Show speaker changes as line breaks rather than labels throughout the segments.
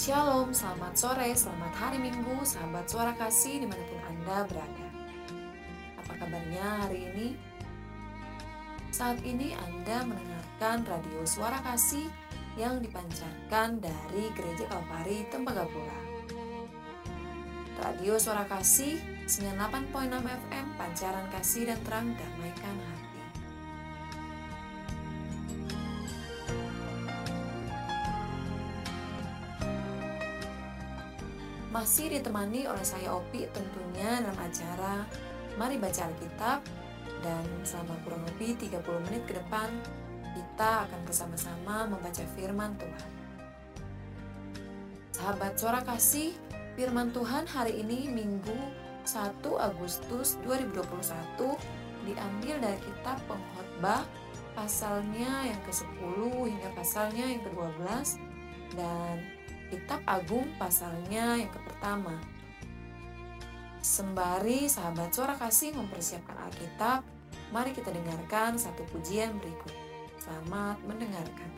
Shalom, selamat sore, selamat hari Minggu, sahabat suara kasih di mana pun Anda berada. Apa kabarnya hari ini? Saat ini Anda mendengarkan radio suara kasih yang dipancarkan dari Gereja Kalvari Tembagapura. Radio Suara Kasih 98.6 FM Pancaran Kasih dan Terang Damaikan Hati. Masih ditemani oleh saya Opi tentunya dalam acara Mari Baca Alkitab dan selama kurang lebih 30 menit ke depan kita akan bersama-sama membaca firman Tuhan. Sahabat suara kasih, firman Tuhan hari ini Minggu 1 Agustus 2021 diambil dari kitab pengkhotbah pasalnya yang ke-10 hingga pasalnya yang ke-12 dan kitab agung pasalnya yang ke pertama. Sembari sahabat suara kasih mempersiapkan Alkitab, mari kita dengarkan satu pujian berikut. Selamat mendengarkan.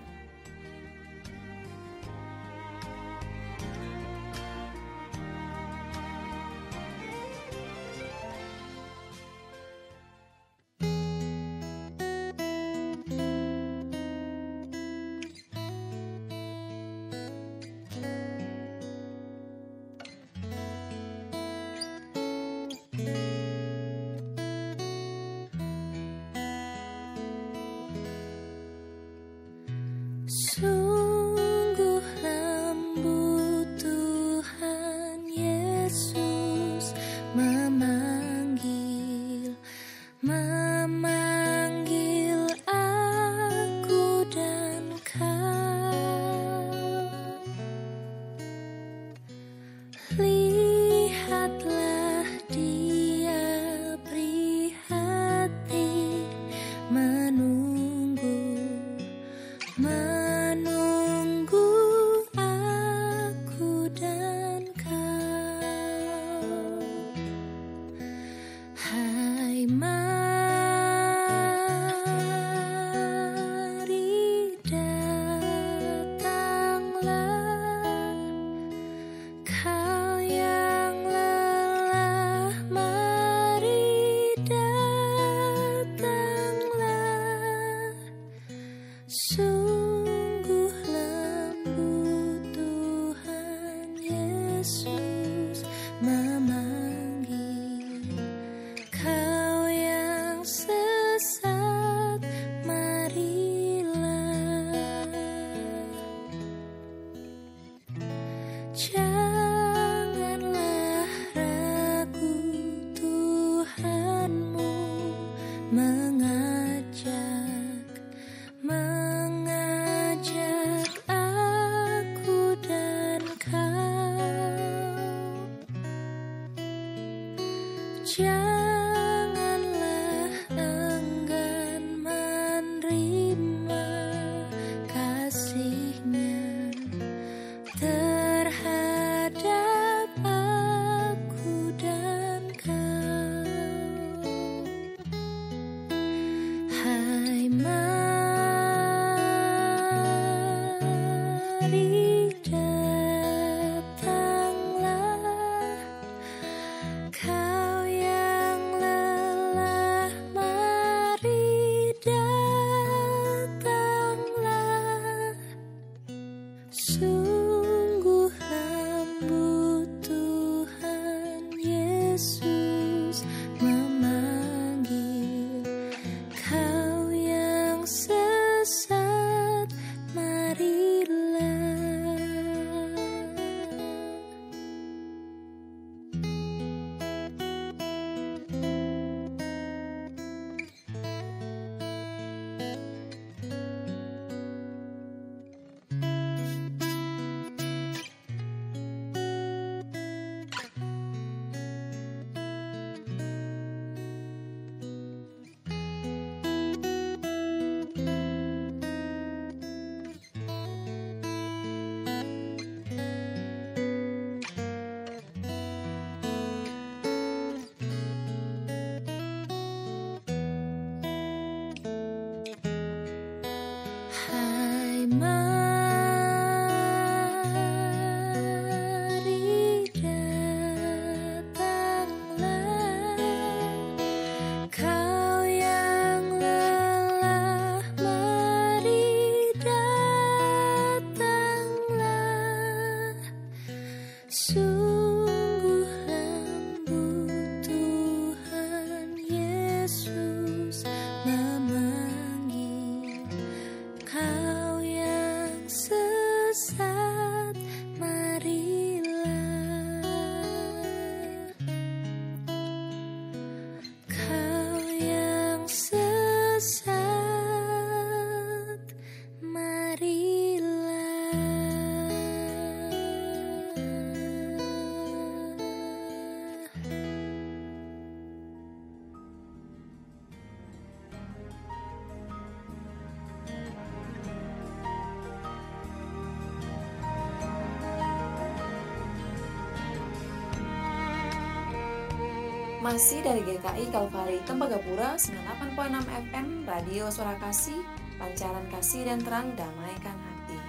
Masih dari GKI Kalvari Tembagapura 98.6 FM Radio Suara Kasih, Pancaran Kasih dan Terang Damaikan Hati.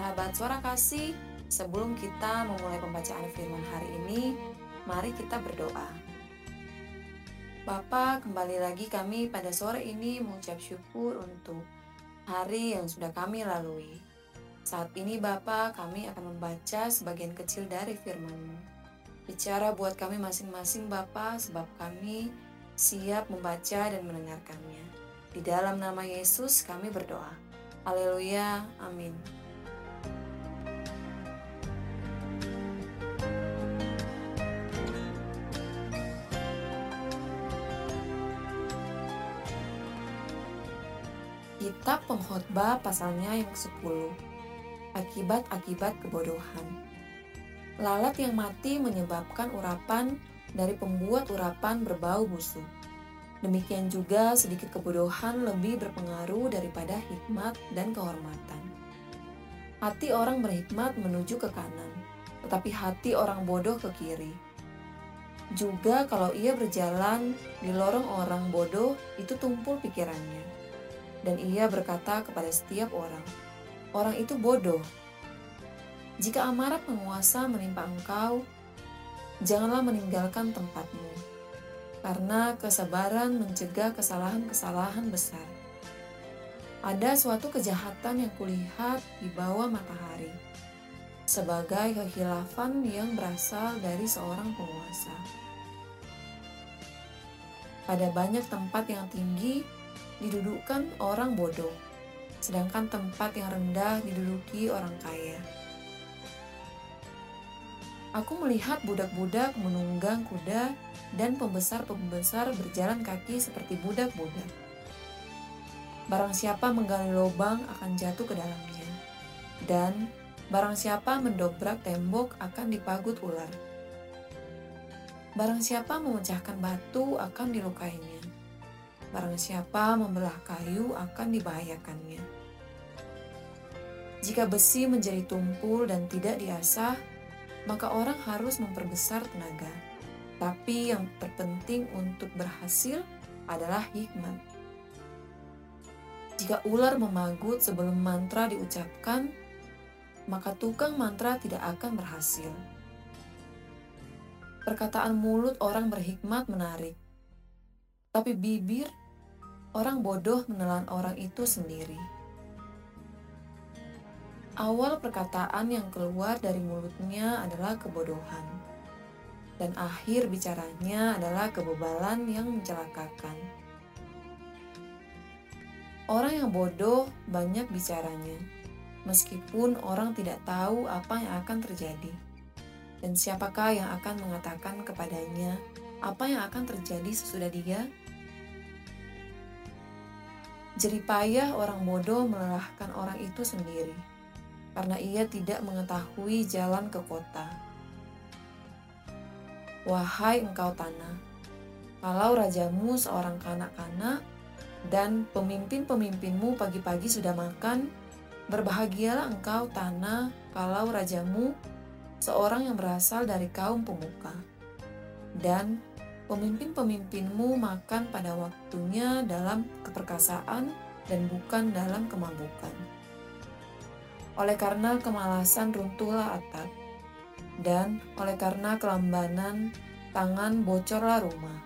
Sahabat Suara Kasih, sebelum kita memulai pembacaan firman hari ini, mari kita berdoa. Bapak, kembali lagi kami pada sore ini mengucap syukur untuk hari yang sudah kami lalui. Saat ini Bapak, kami akan membaca sebagian kecil dari firman-Mu. Bicara buat kami masing-masing Bapa sebab kami siap membaca dan mendengarkannya. Di dalam nama Yesus kami berdoa. Haleluya. Amin. Kitab Pengkhotbah pasalnya yang ke-10. Akibat-akibat kebodohan. Lalat yang mati menyebabkan urapan dari pembuat urapan berbau busuk. Demikian juga sedikit kebodohan lebih berpengaruh daripada hikmat dan kehormatan. Hati orang berhikmat menuju ke kanan, tetapi hati orang bodoh ke kiri. Juga kalau ia berjalan di lorong orang bodoh, itu tumpul pikirannya. Dan ia berkata kepada setiap orang, orang itu bodoh, jika amarat penguasa menimpa engkau, janganlah meninggalkan tempatmu, karena kesabaran mencegah kesalahan-kesalahan besar. Ada suatu kejahatan yang kulihat di bawah matahari, sebagai kehilafan yang berasal dari seorang penguasa. Pada banyak tempat yang tinggi didudukkan orang bodoh, sedangkan tempat yang rendah diduduki orang kaya. Aku melihat budak-budak menunggang kuda dan pembesar-pembesar berjalan kaki seperti budak-budak. Barang siapa menggali lubang akan jatuh ke dalamnya, dan barang siapa mendobrak tembok akan dipagut ular. Barang siapa memecahkan batu akan dilukainya. Barang siapa membelah kayu akan dibahayakannya. Jika besi menjadi tumpul dan tidak diasah, maka orang harus memperbesar tenaga. Tapi yang terpenting untuk berhasil adalah hikmat. Jika ular memagut sebelum mantra diucapkan, maka tukang mantra tidak akan berhasil. Perkataan mulut orang berhikmat menarik, tapi bibir orang bodoh menelan orang itu sendiri. Awal perkataan yang keluar dari mulutnya adalah kebodohan, dan akhir bicaranya adalah kebebalan yang mencelakakan. Orang yang bodoh banyak bicaranya, meskipun orang tidak tahu apa yang akan terjadi, dan siapakah yang akan mengatakan kepadanya apa yang akan terjadi sesudah dia. Jeripayah orang bodoh melelahkan orang itu sendiri karena ia tidak mengetahui jalan ke kota. Wahai engkau tanah, kalau rajamu seorang kanak-kanak dan pemimpin-pemimpinmu pagi-pagi sudah makan, berbahagialah engkau tanah kalau rajamu seorang yang berasal dari kaum pemuka. Dan pemimpin-pemimpinmu makan pada waktunya dalam keperkasaan dan bukan dalam kemabukan oleh karena kemalasan runtuhlah atap, dan oleh karena kelambanan tangan bocorlah rumah.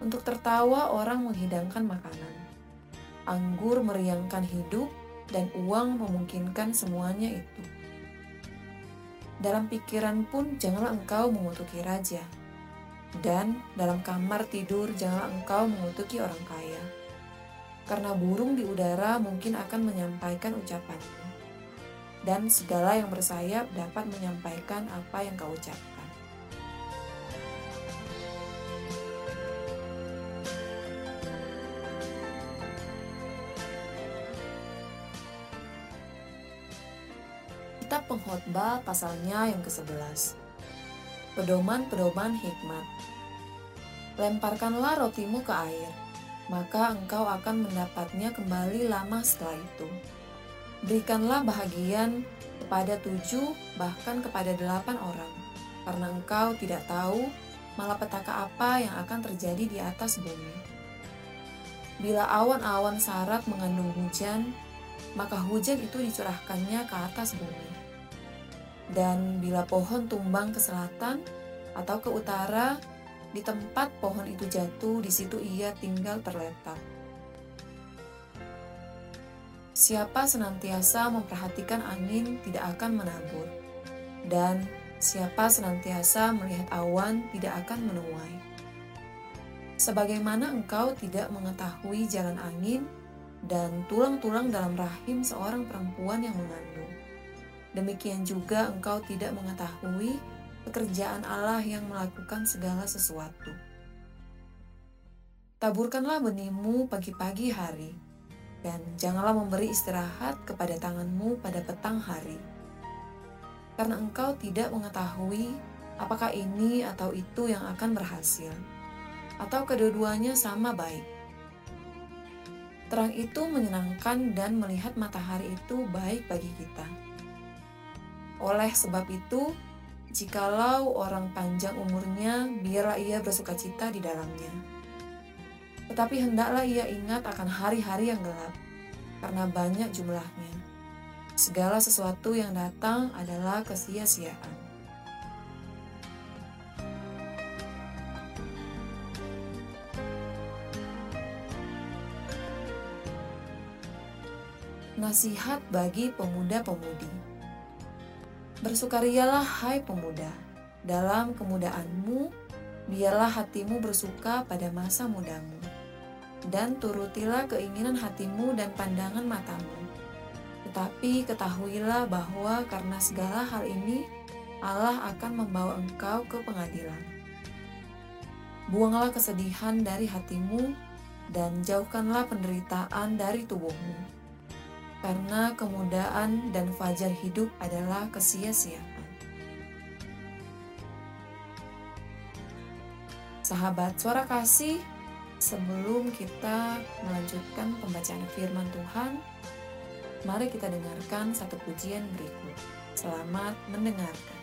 Untuk tertawa orang menghidangkan makanan, anggur meriangkan hidup, dan uang memungkinkan semuanya itu. Dalam pikiran pun janganlah engkau mengutuki raja, dan dalam kamar tidur janganlah engkau mengutuki orang kaya karena burung di udara mungkin akan menyampaikan ucapannya, dan segala yang bersayap dapat menyampaikan apa yang kau ucapkan. Kitab Pengkhotbah pasalnya yang ke-11. Pedoman-pedoman hikmat. Lemparkanlah rotimu ke air, maka engkau akan mendapatnya kembali lama setelah itu. Berikanlah bahagian kepada tujuh, bahkan kepada delapan orang, karena engkau tidak tahu malapetaka apa yang akan terjadi di atas bumi. Bila awan-awan sarat mengandung hujan, maka hujan itu dicurahkannya ke atas bumi. Dan bila pohon tumbang ke selatan atau ke utara, di tempat pohon itu jatuh, di situ ia tinggal terletak. Siapa senantiasa memperhatikan angin tidak akan menabur, dan siapa senantiasa melihat awan tidak akan menuai. Sebagaimana engkau tidak mengetahui jalan angin dan tulang-tulang dalam rahim seorang perempuan yang mengandung, demikian juga engkau tidak mengetahui pekerjaan Allah yang melakukan segala sesuatu. Taburkanlah benihmu pagi-pagi hari, dan janganlah memberi istirahat kepada tanganmu pada petang hari. Karena engkau tidak mengetahui apakah ini atau itu yang akan berhasil, atau kedua-duanya sama baik. Terang itu menyenangkan dan melihat matahari itu baik bagi kita. Oleh sebab itu, Jikalau orang panjang umurnya, biarlah ia bersuka cita di dalamnya. Tetapi hendaklah ia ingat akan hari-hari yang gelap, karena banyak jumlahnya. Segala sesuatu yang datang adalah kesia-siaan. Nasihat bagi pemuda-pemudi. Bersukarialah hai pemuda, dalam kemudaanmu, biarlah hatimu bersuka pada masa mudamu, dan turutilah keinginan hatimu dan pandangan matamu. Tetapi ketahuilah bahwa karena segala hal ini, Allah akan membawa engkau ke pengadilan. Buanglah kesedihan dari hatimu, dan jauhkanlah penderitaan dari tubuhmu karena kemudahan dan fajar hidup adalah kesia-siaan. Sahabat suara kasih, sebelum kita melanjutkan pembacaan firman Tuhan, mari kita dengarkan satu pujian berikut. Selamat mendengarkan.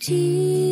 记。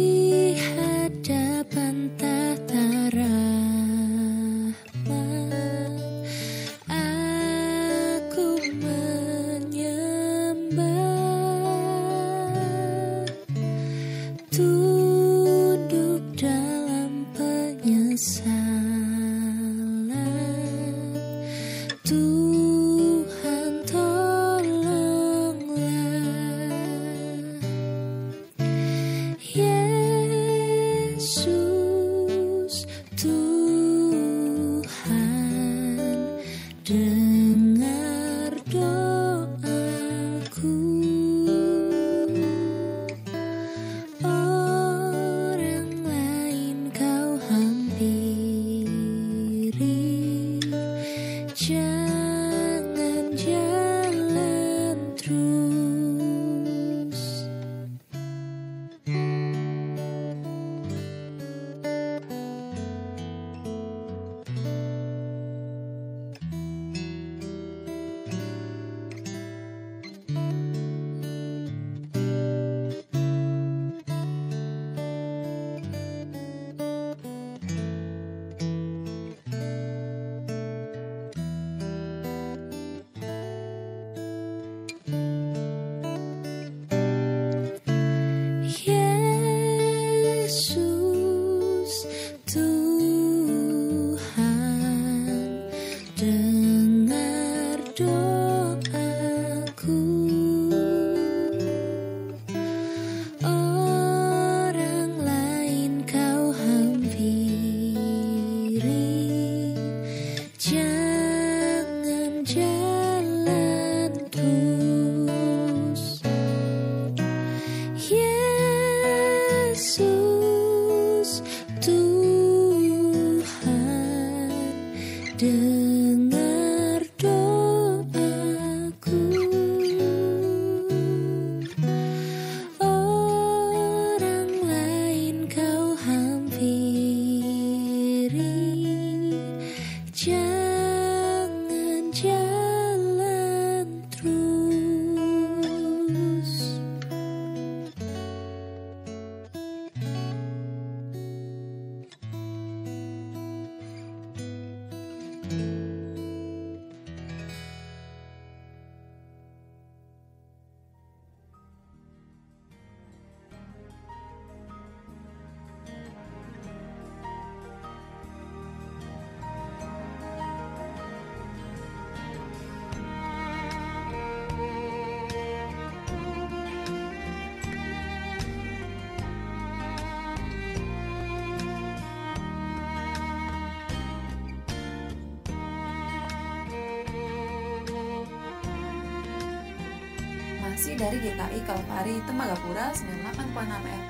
Dari GKI Kalvari Tembagapura 98.6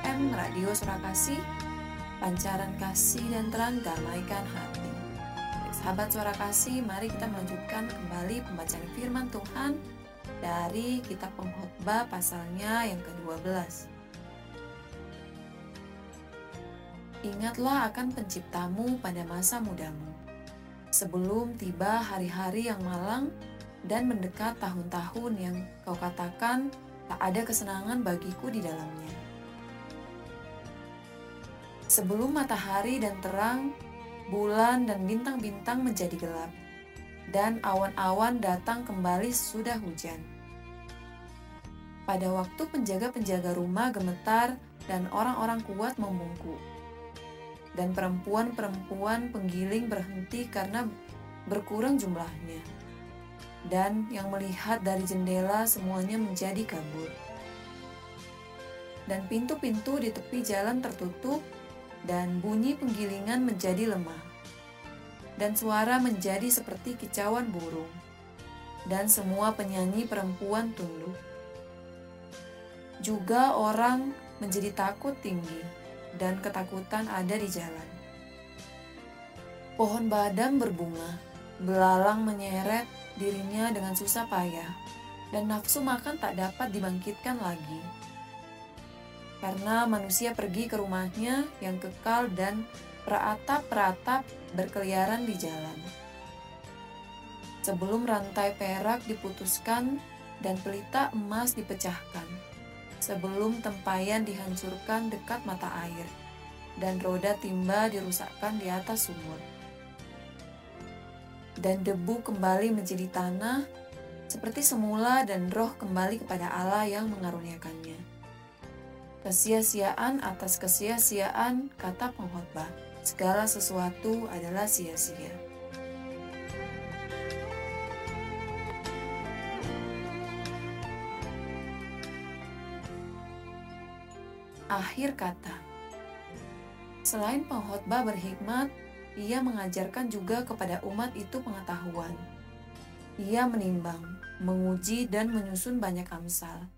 FM Radio Surakasih Pancaran kasih dan terang damaikan hati. Sahabat suara kasih, mari kita melanjutkan kembali pembacaan firman Tuhan dari kitab pengkhotbah pasalnya yang ke-12. Ingatlah akan penciptamu pada masa mudamu, sebelum tiba hari-hari yang malang dan mendekat tahun-tahun yang kau katakan tak ada kesenangan bagiku di dalamnya. Sebelum matahari dan terang, bulan dan bintang-bintang menjadi gelap, dan awan-awan datang kembali sudah hujan. Pada waktu penjaga-penjaga rumah gemetar dan orang-orang kuat membungkuk, dan perempuan-perempuan penggiling berhenti karena berkurang jumlahnya dan yang melihat dari jendela semuanya menjadi kabur. Dan pintu-pintu di tepi jalan tertutup, dan bunyi penggilingan menjadi lemah, dan suara menjadi seperti kicauan burung, dan semua penyanyi perempuan tunduk. Juga orang menjadi takut tinggi, dan ketakutan ada di jalan. Pohon badam berbunga, belalang menyeret dirinya dengan susah payah, dan nafsu makan tak dapat dibangkitkan lagi. Karena manusia pergi ke rumahnya yang kekal dan peratap-peratap berkeliaran di jalan. Sebelum rantai perak diputuskan dan pelita emas dipecahkan, sebelum tempayan dihancurkan dekat mata air, dan roda timba dirusakkan di atas sumur dan debu kembali menjadi tanah seperti semula dan roh kembali kepada Allah yang mengaruniakannya. Kesia-siaan atas kesia-siaan kata pengkhotbah, segala sesuatu adalah sia-sia. Akhir kata. Selain pengkhotbah berhikmat, ia mengajarkan juga kepada umat itu pengetahuan. Ia menimbang, menguji, dan menyusun banyak amsal.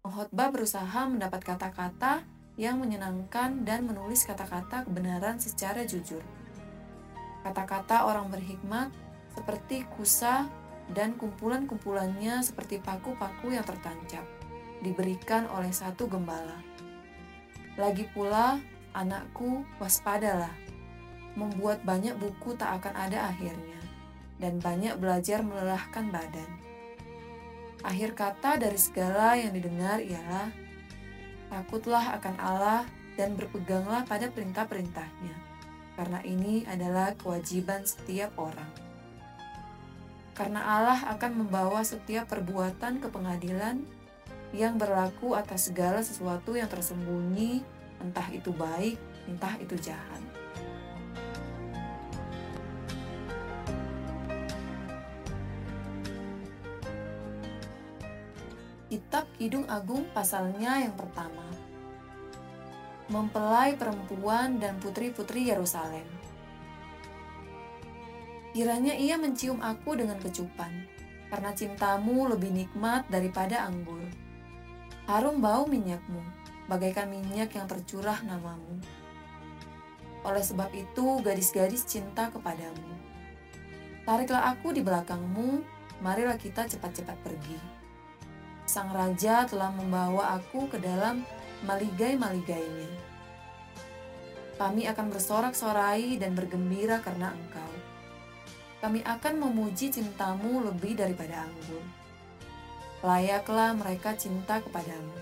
Pengkhotbah berusaha mendapat kata-kata yang menyenangkan dan menulis kata-kata kebenaran secara jujur. Kata-kata orang berhikmat seperti kusa dan kumpulan-kumpulannya seperti paku-paku yang tertancap, diberikan oleh satu gembala. Lagi pula, anakku, waspadalah, membuat banyak buku tak akan ada akhirnya, dan banyak belajar melelahkan badan. Akhir kata dari segala yang didengar ialah, takutlah akan Allah dan berpeganglah pada perintah-perintahnya, karena ini adalah kewajiban setiap orang. Karena Allah akan membawa setiap perbuatan ke pengadilan yang berlaku atas segala sesuatu yang tersembunyi, entah itu baik, entah itu jahat. Kidung Agung pasalnya yang pertama. Mempelai perempuan dan putri-putri Yerusalem. Kiranya ia mencium aku dengan kecupan, karena cintamu lebih nikmat daripada anggur. Harum bau minyakmu, bagaikan minyak yang tercurah namamu. Oleh sebab itu, gadis-gadis cinta kepadamu. Tariklah aku di belakangmu, marilah kita cepat-cepat pergi sang raja telah membawa aku ke dalam maligai-maligainya. Kami akan bersorak-sorai dan bergembira karena engkau. Kami akan memuji cintamu lebih daripada anggur. Layaklah mereka cinta kepadamu.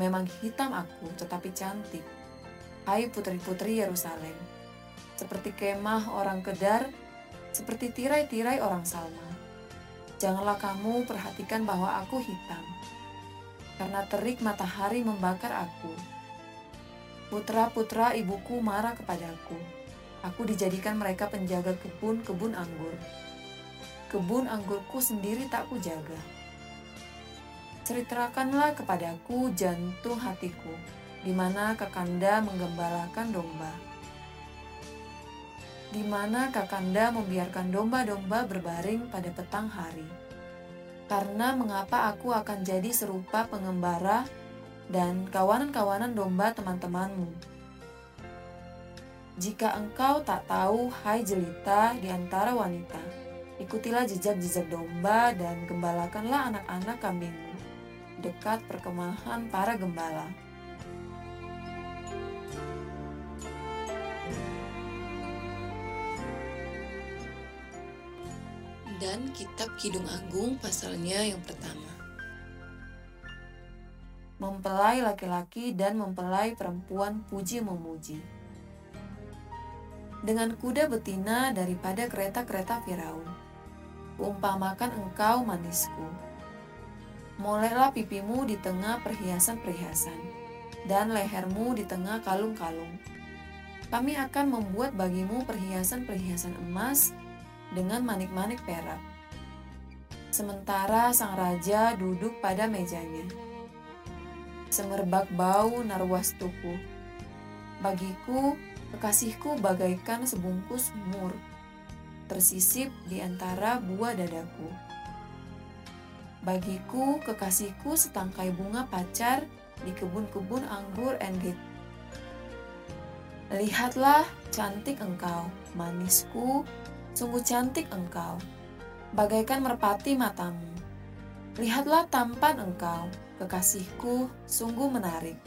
Memang hitam aku, tetapi cantik. Hai putri-putri Yerusalem, seperti kemah orang kedar, seperti tirai-tirai orang Salma. Janganlah kamu perhatikan bahwa aku hitam, karena terik matahari membakar aku. Putra-putra ibuku marah kepadaku. Aku dijadikan mereka penjaga kebun-kebun anggur. Kebun anggurku sendiri tak kujaga. Ceritakanlah kepadaku jantung hatiku, di mana kakanda menggembalakan domba di mana Kakanda membiarkan domba-domba berbaring pada petang hari. Karena mengapa aku akan jadi serupa pengembara dan kawanan-kawanan domba teman-temanmu. Jika engkau tak tahu, hai jelita di antara wanita, ikutilah jejak-jejak domba dan gembalakanlah anak-anak kambingmu dekat perkemahan para gembala.
Dan kitab Kidung Agung pasalnya yang pertama.
Mempelai laki-laki dan mempelai perempuan puji memuji. Dengan kuda betina daripada kereta-kereta Firaun, umpamakan engkau manisku Moleklah pipimu di tengah perhiasan-perhiasan, dan lehermu di tengah kalung-kalung. Kami akan membuat bagimu perhiasan-perhiasan emas dengan manik-manik perak. Sementara sang raja duduk pada mejanya. Semerbak bau narwastuku. Bagiku, kekasihku bagaikan sebungkus mur, tersisip di antara buah dadaku Bagiku, kekasihku setangkai bunga pacar di kebun-kebun anggur Engit. Lihatlah, cantik engkau, manisku, sungguh cantik engkau, bagaikan merpati matamu. Lihatlah tampan engkau, kekasihku, sungguh menarik.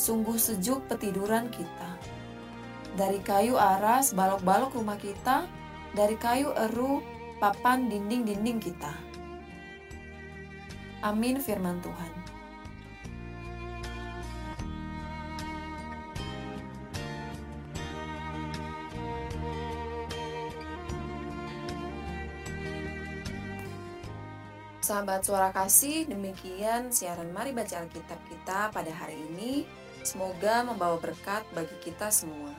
Sungguh sejuk petiduran kita. Dari kayu aras balok-balok rumah kita, dari kayu eru papan dinding-dinding kita. Amin firman Tuhan. Sahabat suara kasih, demikian siaran Mari Baca Alkitab kita pada hari ini. Semoga membawa berkat bagi kita semua.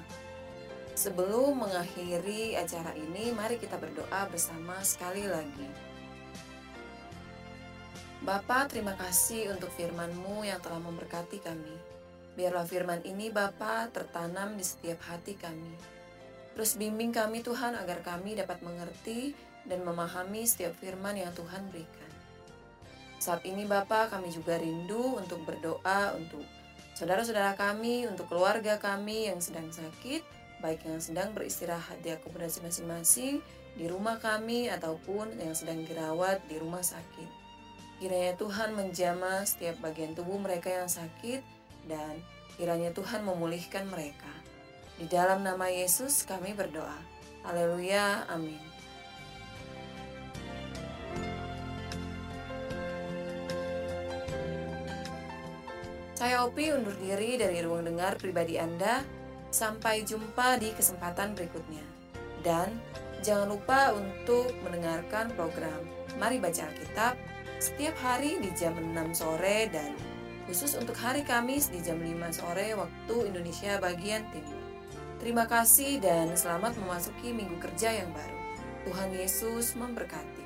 Sebelum mengakhiri acara ini, mari kita berdoa bersama sekali lagi. Bapa, terima kasih untuk firman-Mu yang telah memberkati kami. Biarlah firman ini Bapa tertanam di setiap hati kami. Terus bimbing kami Tuhan agar kami dapat mengerti dan memahami setiap firman yang Tuhan berikan. Saat ini Bapa kami juga rindu untuk berdoa untuk saudara-saudara kami, untuk keluarga kami yang sedang sakit, baik yang sedang beristirahat di akomodasi masing-masing, di rumah kami ataupun yang sedang dirawat di rumah sakit. Kiranya Tuhan menjamah setiap bagian tubuh mereka yang sakit dan kiranya Tuhan memulihkan mereka. Di dalam nama Yesus kami berdoa. Haleluya. Amin. Saya Opi undur diri dari ruang dengar pribadi Anda. Sampai jumpa di kesempatan berikutnya. Dan jangan lupa untuk mendengarkan program Mari Baca Alkitab setiap hari di jam 6 sore dan khusus untuk hari Kamis di jam 5 sore waktu Indonesia bagian timur. Terima kasih dan selamat memasuki minggu kerja yang baru. Tuhan Yesus memberkati.